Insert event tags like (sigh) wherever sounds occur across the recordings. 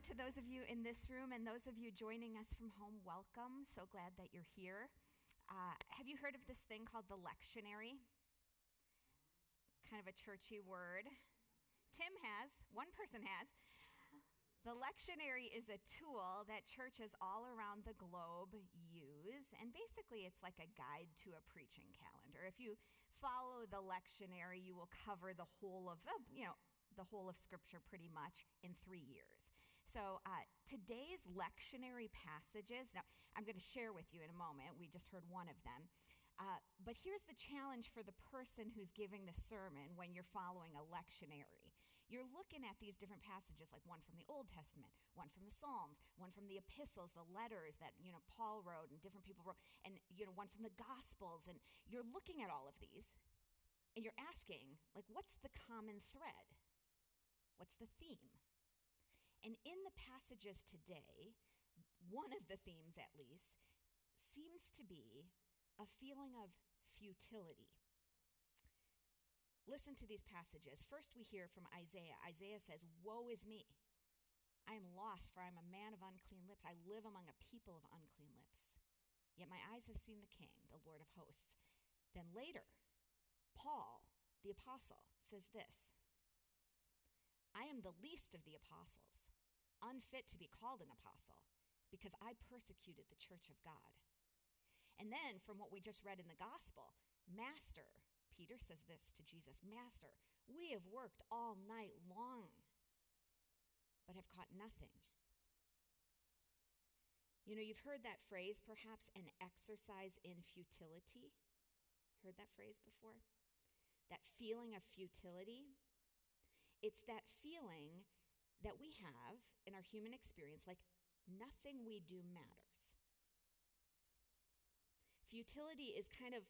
to those of you in this room and those of you joining us from home. Welcome. So glad that you're here. Uh, have you heard of this thing called the lectionary? Kind of a churchy word. Tim has, one person has. The lectionary is a tool that churches all around the globe use, and basically it's like a guide to a preaching calendar. If you follow the lectionary, you will cover the whole of, you know, the whole of Scripture pretty much in three years. So uh, today's lectionary passages, now I'm going to share with you in a moment. We just heard one of them. Uh, but here's the challenge for the person who's giving the sermon when you're following a lectionary. You're looking at these different passages, like one from the Old Testament, one from the Psalms, one from the epistles, the letters that you know Paul wrote and different people wrote, and you know one from the Gospels, and you're looking at all of these, and you're asking, like, what's the common thread? What's the theme? And in the passages today, one of the themes at least seems to be a feeling of futility. Listen to these passages. First, we hear from Isaiah. Isaiah says, Woe is me! I am lost, for I am a man of unclean lips. I live among a people of unclean lips. Yet my eyes have seen the King, the Lord of hosts. Then later, Paul, the apostle, says this I am the least of the apostles, unfit to be called an apostle, because I persecuted the church of God. And then, from what we just read in the gospel, Master, Peter says this to Jesus Master, we have worked all night long, but have caught nothing. You know, you've heard that phrase, perhaps an exercise in futility. Heard that phrase before? That feeling of futility. It's that feeling that we have in our human experience like nothing we do matters. Futility is kind of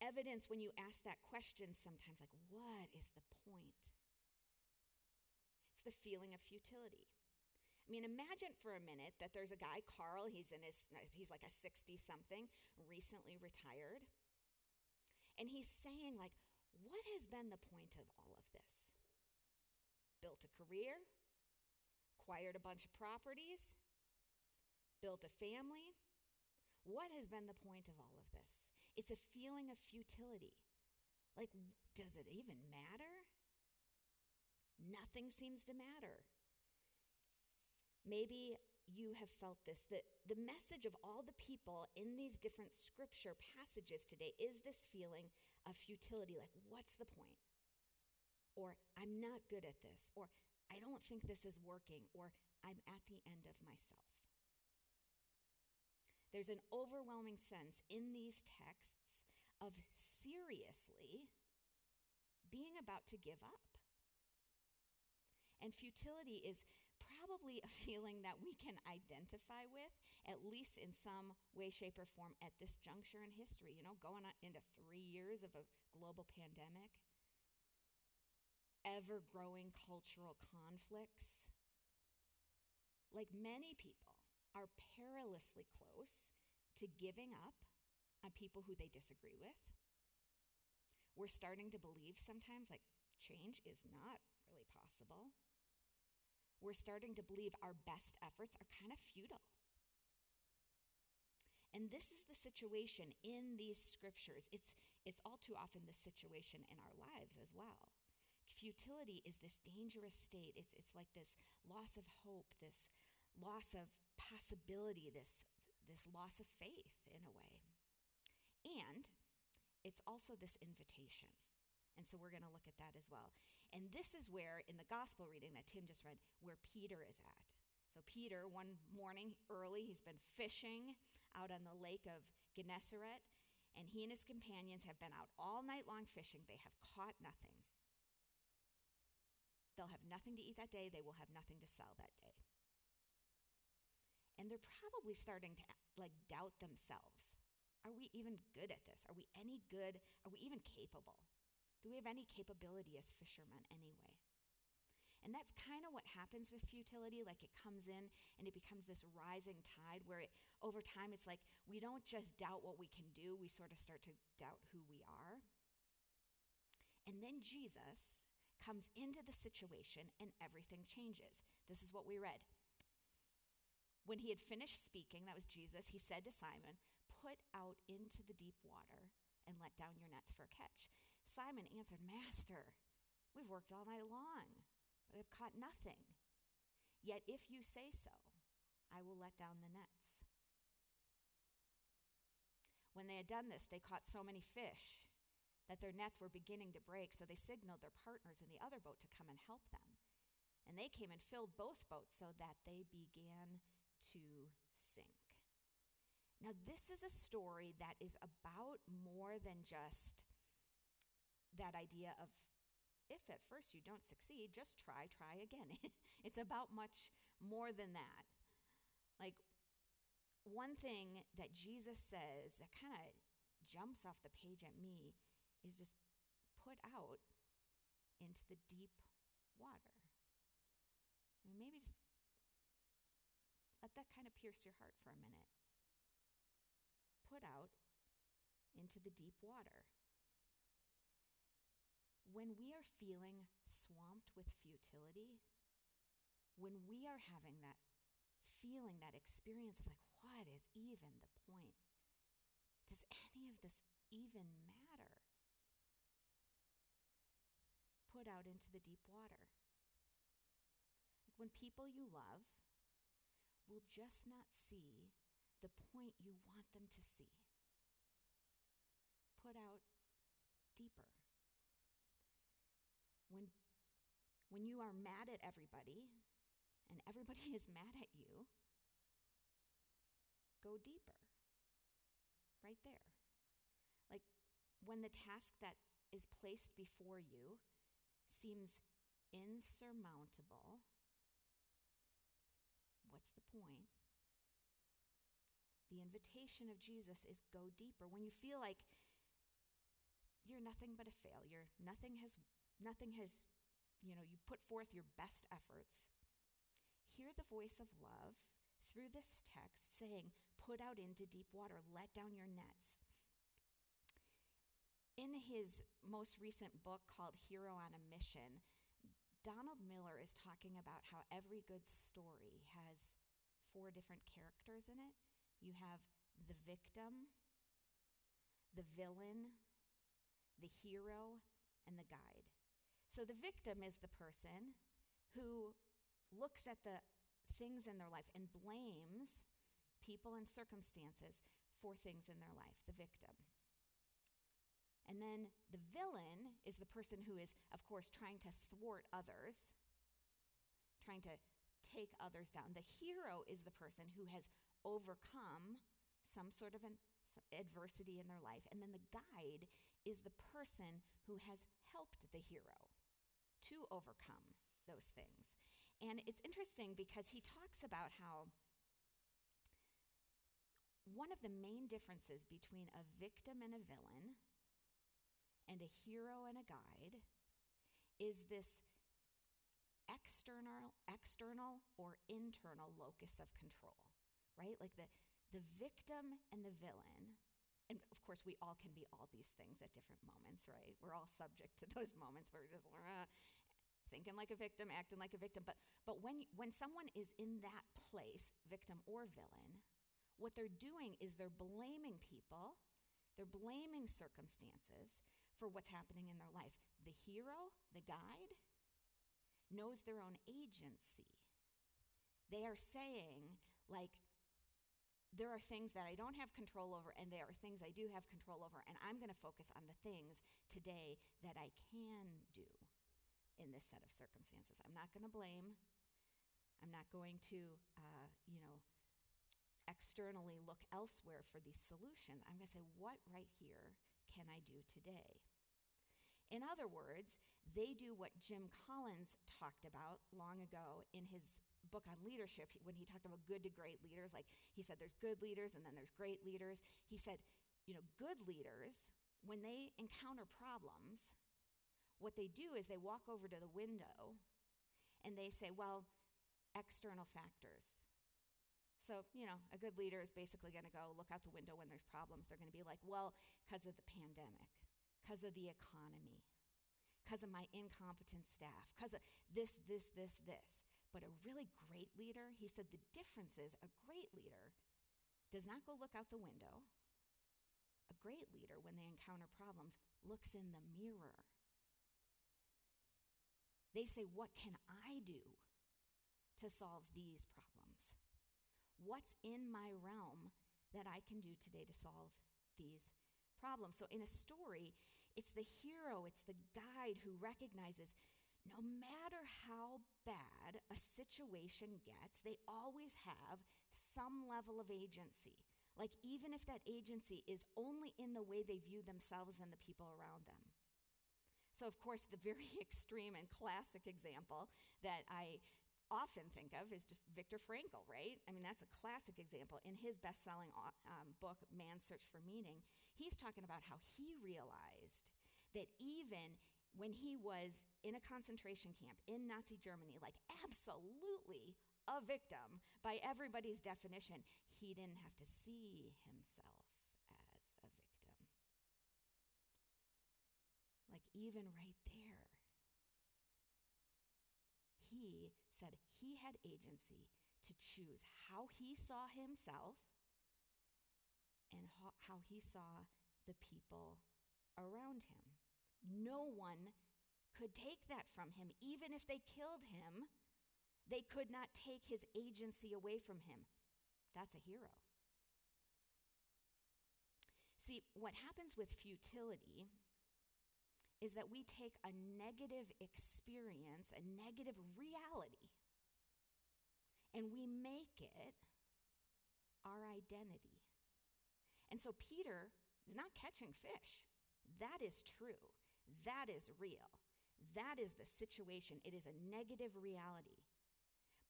evidence when you ask that question sometimes like, what is the point? It's the feeling of futility. I mean, imagine for a minute that there's a guy, Carl, he's in his, he's like a 60 something, recently retired. And he's saying, like, what has been the point of all of this? built a career, acquired a bunch of properties, built a family. What has been the point of all of this? It's a feeling of futility. Like, does it even matter? Nothing seems to matter. Maybe you have felt this that the message of all the people in these different scripture passages today is this feeling of futility like, what's the point? or I'm not good at this, or I don't think this is working, or I'm at the end of myself. There's an overwhelming sense in these texts of seriously being about to give up. And futility is probably a feeling that we can identify with, at least in some way, shape, or form at this juncture in history. You know, going into three years of a global pandemic ever growing cultural conflicts. Like many people are perilously close to giving up on people who they disagree with. We're starting to believe sometimes like change is not really possible. We're starting to believe our best efforts are kind of futile. And this is the situation in these scriptures. It's, it's all too often the situation in our lives as well. Futility is this dangerous state. It's, it's like this loss of hope, this loss of possibility, this, this loss of faith in a way. And it's also this invitation. And so we're going to look at that as well. And this is where, in the gospel reading that Tim just read, where Peter is at. So, Peter, one morning early, he's been fishing out on the lake of Gennesaret, and he and his companions have been out all night long fishing. They have caught nothing. Have nothing to eat that day, they will have nothing to sell that day. And they're probably starting to like doubt themselves. Are we even good at this? Are we any good? Are we even capable? Do we have any capability as fishermen anyway? And that's kind of what happens with futility. Like it comes in and it becomes this rising tide where it, over time it's like we don't just doubt what we can do, we sort of start to doubt who we are. And then Jesus comes into the situation and everything changes. This is what we read. When he had finished speaking, that was Jesus, he said to Simon, Put out into the deep water and let down your nets for a catch. Simon answered, Master, we've worked all night long, but have caught nothing. Yet if you say so, I will let down the nets. When they had done this, they caught so many fish that their nets were beginning to break, so they signaled their partners in the other boat to come and help them. And they came and filled both boats so that they began to sink. Now, this is a story that is about more than just that idea of if at first you don't succeed, just try, try again. (laughs) it's about much more than that. Like, one thing that Jesus says that kind of jumps off the page at me is just put out into the deep water. I mean, maybe just let that kind of pierce your heart for a minute. Put out into the deep water. When we are feeling swamped with futility, when we are having that feeling, that experience of like, what is even the point? Does any of this even matter? Put out into the deep water. Like when people you love will just not see the point you want them to see. Put out deeper. When, when you are mad at everybody and everybody (laughs) is mad at you, go deeper. Right there. Like when the task that is placed before you seems insurmountable, what's the point? The invitation of Jesus is go deeper. When you feel like you're nothing but a failure, nothing has nothing has you know, you put forth your best efforts. Hear the voice of love through this text saying, Put out into deep water, let down your nets. In his most recent book called Hero on a Mission, Donald Miller is talking about how every good story has four different characters in it. You have the victim, the villain, the hero, and the guide. So the victim is the person who looks at the things in their life and blames people and circumstances for things in their life, the victim. And then the villain is the person who is, of course, trying to thwart others, trying to take others down. The hero is the person who has overcome some sort of an adversity in their life. And then the guide is the person who has helped the hero to overcome those things. And it's interesting because he talks about how one of the main differences between a victim and a villain and a hero and a guide is this external external or internal locus of control right? Like the the victim and the villain. And of course we all can be all these things at different moments right? We're all subject to those (laughs) moments where we're just uh, thinking like a victim, acting like a victim. But, but when, when someone is in that place, victim or villain, what they're doing is they're blaming people, they're blaming circumstances for what's happening in their life. The hero, the guide, knows their own agency. They are saying, like, there are things that I don't have control over, and there are things I do have control over, and I'm going to focus on the things today that I can do in this set of circumstances. I'm not going to blame. I'm not going to, uh, you know, externally look elsewhere for these solutions. I'm going to say, what right here can I do today? In other words, they do what Jim Collins talked about long ago in his book on leadership when he talked about good to great leaders. Like he said, there's good leaders and then there's great leaders. He said, you know, good leaders, when they encounter problems, what they do is they walk over to the window and they say, well, external factors. So, you know, a good leader is basically going to go look out the window when there's problems. They're going to be like, well, because of the pandemic, because of the economy, because of my incompetent staff, because of this, this, this, this. But a really great leader, he said the difference is a great leader does not go look out the window. A great leader, when they encounter problems, looks in the mirror. They say, What can I do to solve these problems? What's in my realm that I can do today to solve these problems? So, in a story, it's the hero, it's the guide who recognizes no matter how bad a situation gets, they always have some level of agency. Like, even if that agency is only in the way they view themselves and the people around them. So, of course, the very (laughs) extreme and classic example that I often think of is just Viktor Frankl, right? I mean, that's a classic example. In his best selling um, book, Man's Search for Meaning, he's talking about how he realized that even when he was in a concentration camp in Nazi Germany, like absolutely a victim by everybody's definition, he didn't have to see himself as a victim. Like, even right there, he he had agency to choose how he saw himself and how he saw the people around him. No one could take that from him. Even if they killed him, they could not take his agency away from him. That's a hero. See, what happens with futility is that we take a negative experience, a negative reality, and we make it our identity. And so Peter is not catching fish. That is true. That is real. That is the situation. It is a negative reality.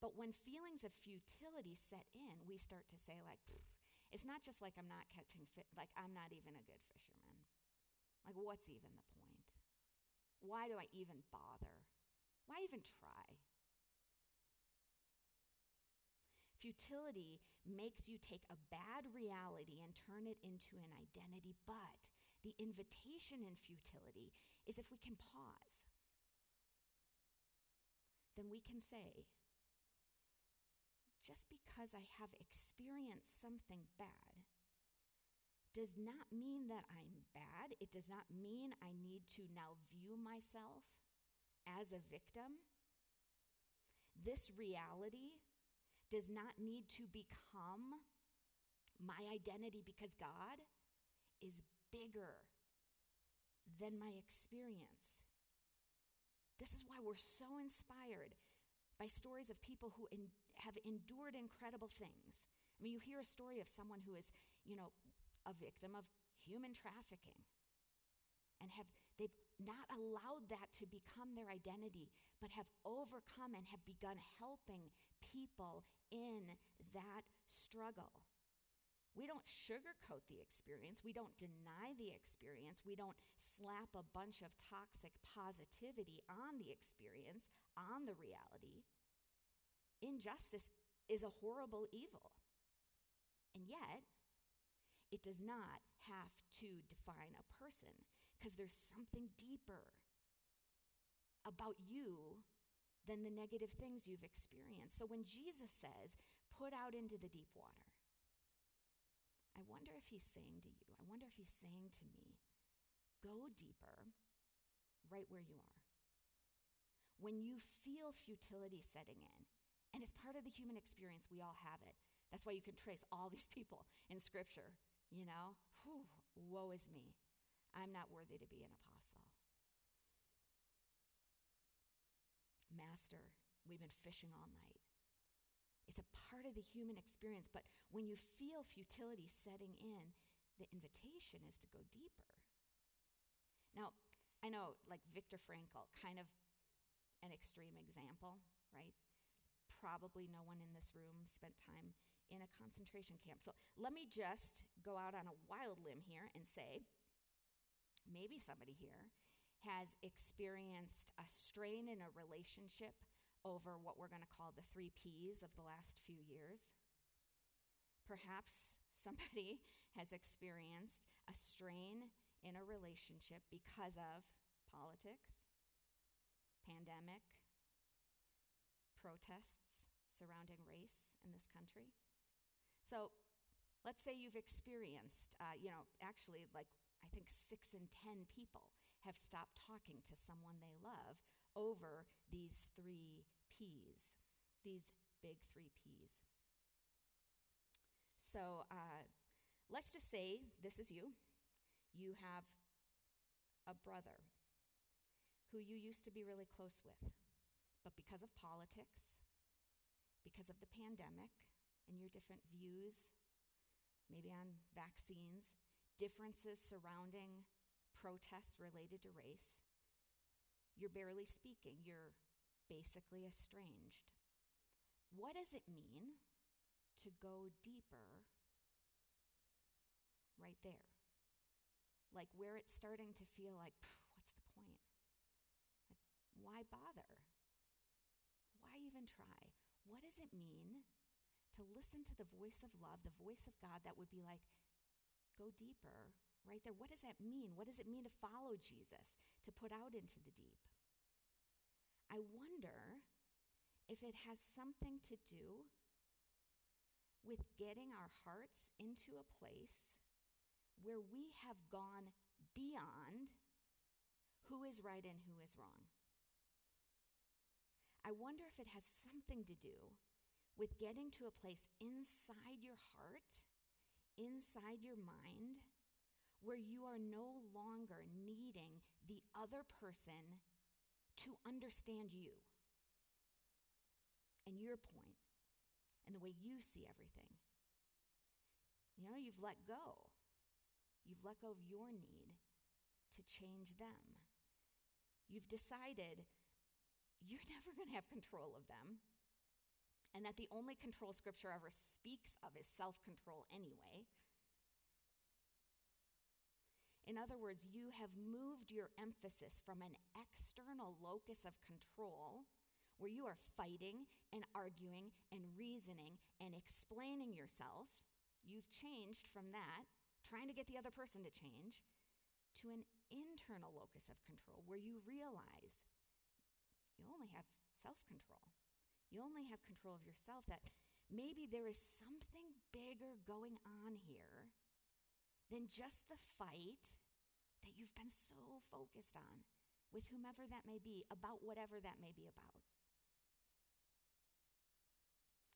But when feelings of futility set in, we start to say, like, it's not just like I'm not catching fish, like I'm not even a good fisherman. Like, what's even the point? Why do I even bother? Why even try? Futility makes you take a bad reality and turn it into an identity, but the invitation in futility is if we can pause, then we can say, just because I have experienced something bad does not mean that I'm bad. It does not mean I need to now view myself as a victim. This reality does not need to become my identity because God is bigger than my experience. This is why we're so inspired by stories of people who in, have endured incredible things. I mean, you hear a story of someone who is, you know, a victim of human trafficking and have they've not allowed that to become their identity but have overcome and have begun helping people in that struggle we don't sugarcoat the experience. We don't deny the experience. We don't slap a bunch of toxic positivity on the experience, on the reality. Injustice is a horrible evil. And yet, it does not have to define a person because there's something deeper about you than the negative things you've experienced. So when Jesus says, put out into the deep water, I wonder if he's saying to you, I wonder if he's saying to me, go deeper right where you are. When you feel futility setting in, and it's part of the human experience, we all have it. That's why you can trace all these (laughs) people in Scripture, you know? Whew, woe is me. I'm not worthy to be an apostle. Master, we've been fishing all night. It's a part of the human experience. But when you feel futility setting in, the invitation is to go deeper. Now, I know, like Viktor Frankl, kind of an extreme example, right? Probably no one in this room spent time in a concentration camp. So let me just go out on a wild limb here and say maybe somebody here has experienced a strain in a relationship over what we're going to call the three P's of the last few years. Perhaps somebody (laughs) has experienced a strain in a relationship because of politics, pandemic, protests surrounding race in this country. So let's say you've experienced, uh, you know, actually, like I think six in 10 people have stopped talking to someone they love over these three P's, these big three P's. So uh, let's just say this is you. You have a brother who you used to be really close with, but because of politics, because of the pandemic, and your different views, maybe on vaccines, differences surrounding protests related to race, you're barely speaking. You're basically estranged. What does it mean to go deeper right there? Like where it's starting to feel like, what's the point? Like, why bother? Why even try? What does it mean to listen to the voice of love, the voice of God that would be like, go deeper right there? What does that mean? What does it mean to follow Jesus, to put out into the deep? I wonder if it has something to do with getting our hearts into a place where we have gone beyond who is right and who is wrong. I wonder if it has something to do with getting to a place inside your heart, inside your mind, where you are no longer needing the other person to understand you and your point and the way you see everything. You know, you've let go. You've let go of your need to change them. You've decided you're (laughs) never going to have control of them, and that the only control Scripture ever speaks of is self control anyway. In other words, you have moved your emphasis from an external locus of control, where you are fighting and arguing and reasoning and explaining yourself. You've changed from that trying to get the other person to change, to an internal locus of control where you realize you only have self control. You only have control of yourself, that maybe there is something bigger going on here than just the fight that you've been so focused on with whomever that may be, about whatever that may be about.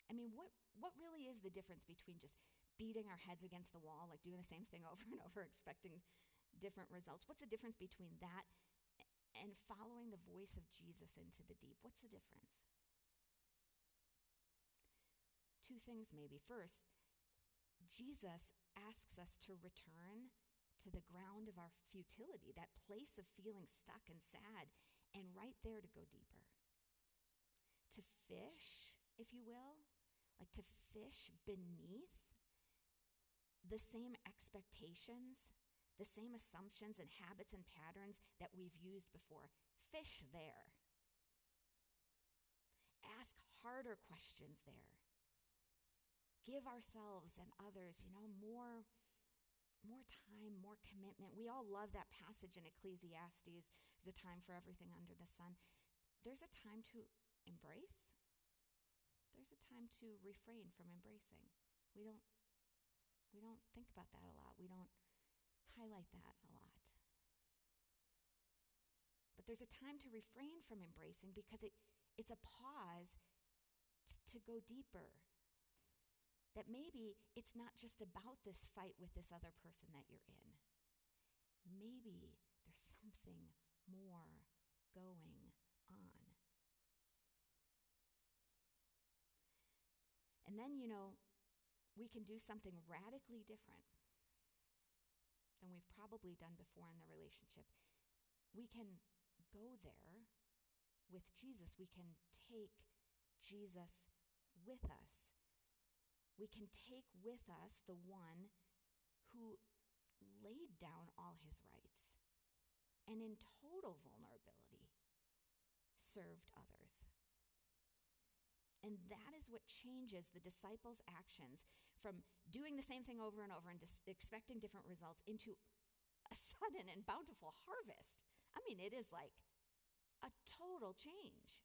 I mean, what, what really is the difference between just beating our heads against the wall, like doing the same thing (laughs) over and over, expecting different results? What's the difference between that and following the voice of Jesus into the deep? What's the difference? Two things, maybe. First, Jesus asks us to return to the ground of our futility, that place of feeling stuck and sad, and right there to go deeper. To fish, if you will, like to fish beneath the same expectations, the same assumptions and habits and patterns that we've used before. Fish there. Ask harder questions there. Give ourselves and others, you know, more more time, more commitment. We all love that passage in Ecclesiastes. There's a time for everything under the sun. There's a time to embrace. There's a time to refrain from embracing. We don't we don't think about that a lot. We don't highlight that a lot. But there's a time to refrain from embracing because it, it's a pause t- to go deeper. That maybe it's not just about this fight with this other person that you're in. Maybe there's something more going on. And then, you know, we can do something radically different than we've probably done before in the relationship. We can go there with Jesus. We can take Jesus with us. We can take with us the one who laid down all his rights and in total vulnerability served others. And that is what changes the disciples' actions from doing the same thing over and over and dis- expecting different results into a (laughs) sudden and bountiful harvest. I mean, it is like a total change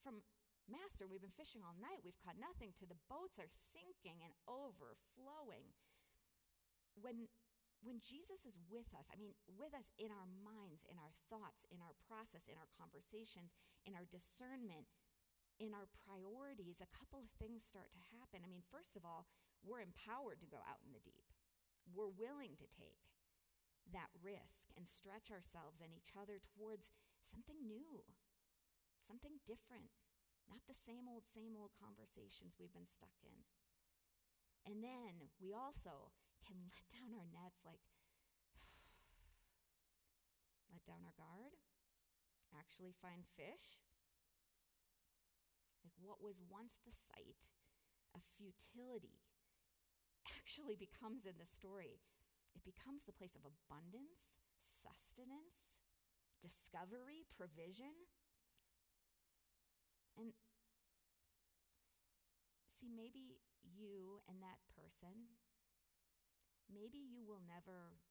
from Master, we've been fishing all night. We've caught nothing. To the boats are sinking and overflowing. When, when Jesus is with us, I mean, with us in our minds, in our thoughts, in our process, in our conversations, in our discernment, in our priorities, a couple of things start to happen. I mean, first of all, we're empowered to go out in the deep, we're willing to take that risk and stretch ourselves and each other towards something new, something different, not the same old, same old conversations we've been stuck in. And then we also can let down our nets, like (sighs) let down our guard, actually find fish. Like what was once the site of futility actually (laughs) becomes in the story it becomes the place of abundance, sustenance, discovery, provision. And see, maybe you and that person, maybe you will never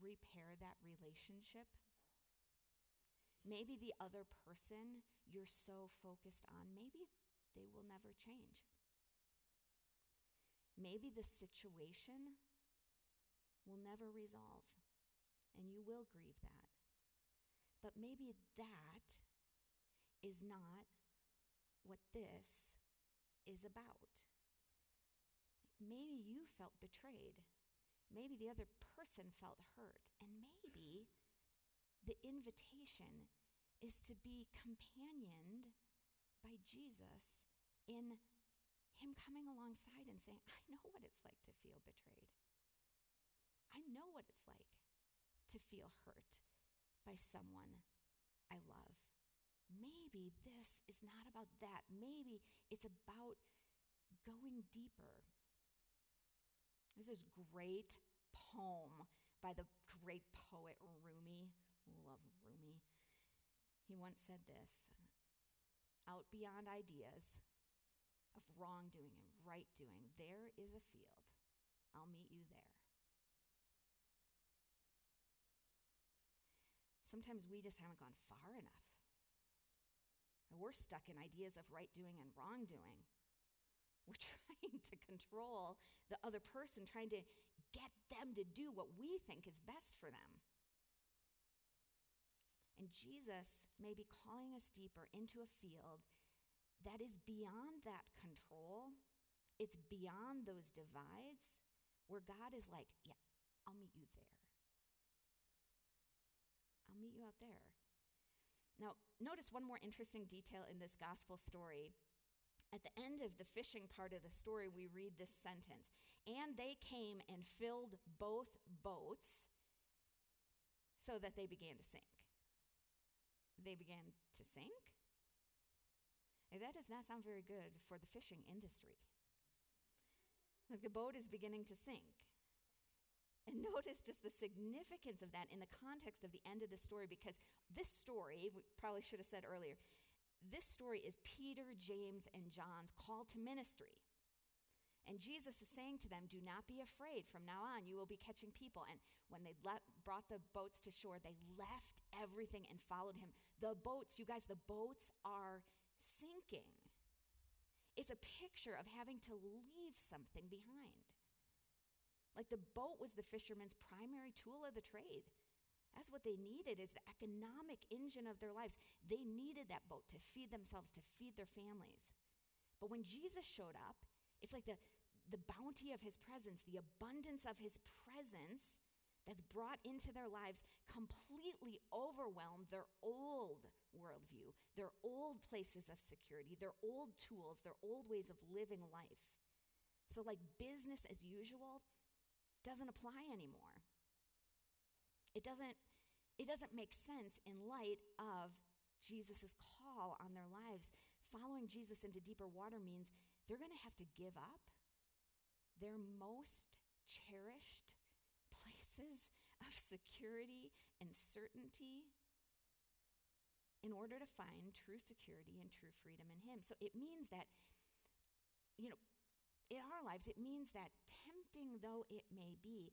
repair that relationship. Maybe the other person you're so focused on, maybe they will never change. Maybe the situation will never resolve, and you will grieve that. But maybe that is not what this is about. Maybe you felt betrayed. Maybe the other person felt hurt. And maybe the invitation is to be companioned by Jesus in Him coming alongside and saying, I know what it's like to feel betrayed. I know what it's like to feel hurt by someone I love. Maybe this is not about that. Maybe it's about going deeper. There's this great poem by the great poet Rumi. Love Rumi. He once said this Out beyond ideas of wrongdoing and right doing, there is a field. I'll meet you there. sometimes we just haven't gone far enough. We're stuck in ideas of right doing and wrong doing. We're (laughs) trying to control the other person, trying to get them to do what we think is best for them. And Jesus may be calling us deeper into a field that is beyond that control. It's beyond those divides where God is like, yeah, I'll meet you there. I'll meet you out there. Now, notice one more interesting detail in this gospel story. At the end of the fishing part of the story, we read this sentence And they came and filled both boats so that they began to sink. They began to sink? That does not sound very good for the fishing industry. Like the boat is beginning to sink. And notice just the significance of that in the context of the end of the story, because this story, we probably should have said earlier, this story is Peter, James, and John's call to ministry. And Jesus is saying to them, Do not be afraid. From now on, you will be catching people. And when they le- brought the boats to shore, they left everything and followed him. The boats, you guys, the boats are sinking. It's a picture of having to leave something behind. Like the boat was the fisherman's primary tool of the trade. That's what they needed is the economic engine of their lives. They needed that boat to feed themselves, to feed their families. But when Jesus showed up, it's like the, the bounty of his presence, the abundance of his presence that's brought into their lives completely overwhelmed their old worldview, their old places of security, their old tools, their old ways of living life. So, like business as usual doesn't apply anymore. It doesn't, it doesn't make sense in light of Jesus' call on their lives. Following Jesus into deeper water means they're going to have to give up their most cherished (laughs) places of security and certainty in order to find true security and true freedom in Him. So it means that, you know, in our lives, it means that though it may be,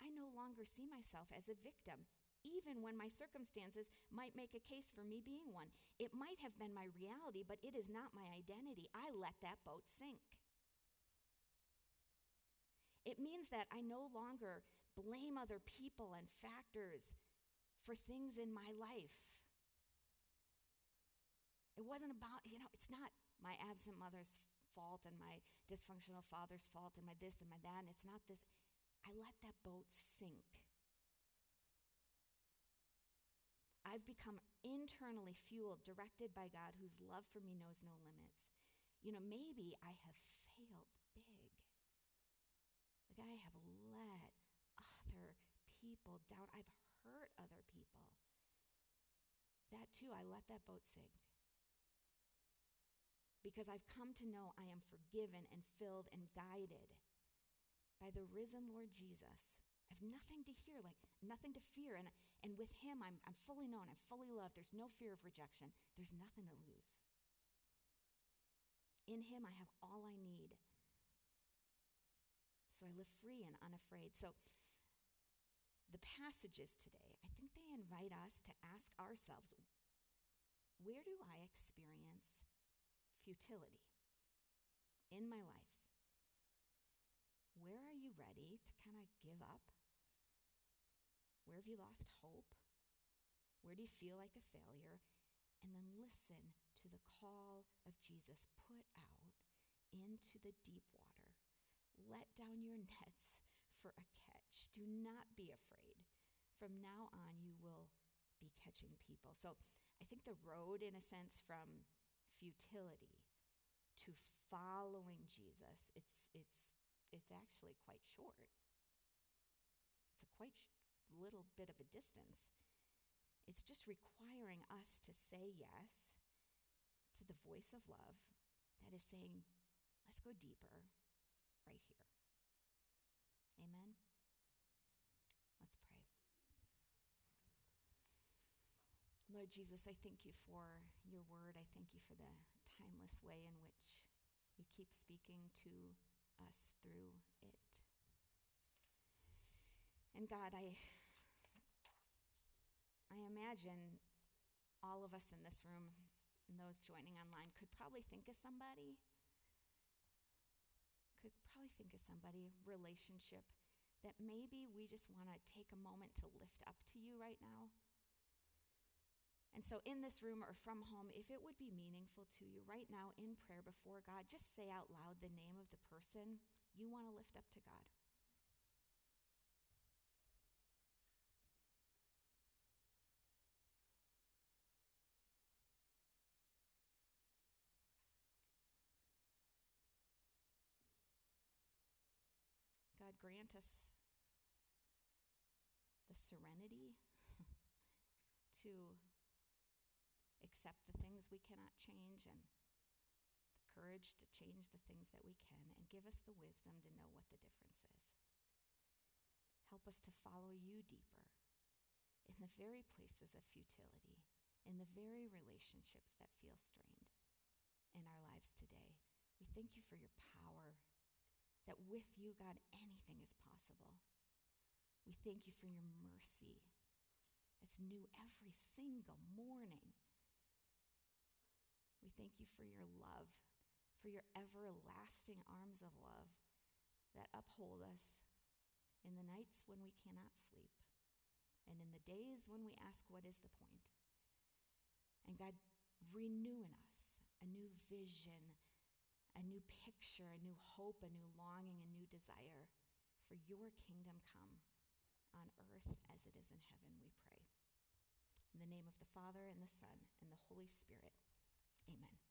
I no longer see myself as a victim even when my circumstances might make a case for me being one. It might have been my reality, but it is not my identity. I let that boat sink. It means that I no longer blame other people and factors for things in my life. It wasn't about, you know, it's not my absent mother's fault and my dysfunctional father's fault and my this and my that. And it's not this. I let that boat sink. I've become internally fueled, directed by God, whose love for me knows no limits. You know, maybe I have failed big. Like I have let other people down. I've hurt other people. That too, I let that boat sink. Because I've come to know I am forgiven and filled and guided by the risen Lord Jesus. I have nothing to hear, like nothing to fear. And, and with him, I'm, I'm fully known, I'm fully loved. There's no fear of rejection, there's nothing to lose. In him, I have all I need. So I live free and unafraid. So the passages today, I think they invite us to ask ourselves where do I experience futility in my life? Where are you ready to kind of give up? Where have you lost hope? Where do you feel like a failure? And then listen to the call of Jesus put out into the deep water. Let down your (laughs) nets for a catch. Do not be afraid. From now on, you will be catching people. So I think the road, in a sense, from futility to following Jesus, it's, it's, it's actually quite short. It's a quite sh- little bit of a distance. It's just requiring us to say yes to the voice of love that is saying, let's go deeper right here. Amen. Let's pray. Lord Jesus, I thank you for your word. I thank you for the timeless way in which you keep speaking to us through it. And God, I I imagine all of us in this room and those joining online could probably think of somebody could probably think of somebody relationship that maybe we just want to take a moment to lift up to you right now. And so, in this room or from home, if it would be meaningful to you right now in prayer before God, just say out loud the name of the person you want to lift up to God. God, grant us the serenity (laughs) to accept the things we cannot change and the courage to change the things that we can, and give us the wisdom to know what the difference is. Help us to follow you deeper in the very places of futility, in the very relationships that feel strained in our lives today. We thank you for your power, that with you, God, anything is possible. We thank you for your mercy. It's new every single morning. We thank you for your love, for your everlasting arms of love that uphold us in the nights when we cannot sleep and in the days when we ask, What is the point? And God, renew in us a new vision, a new picture, a new hope, a new longing, a new desire for your kingdom come on earth as it is in heaven, we pray. In the name of the Father, and the Son, and the Holy Spirit. Amen.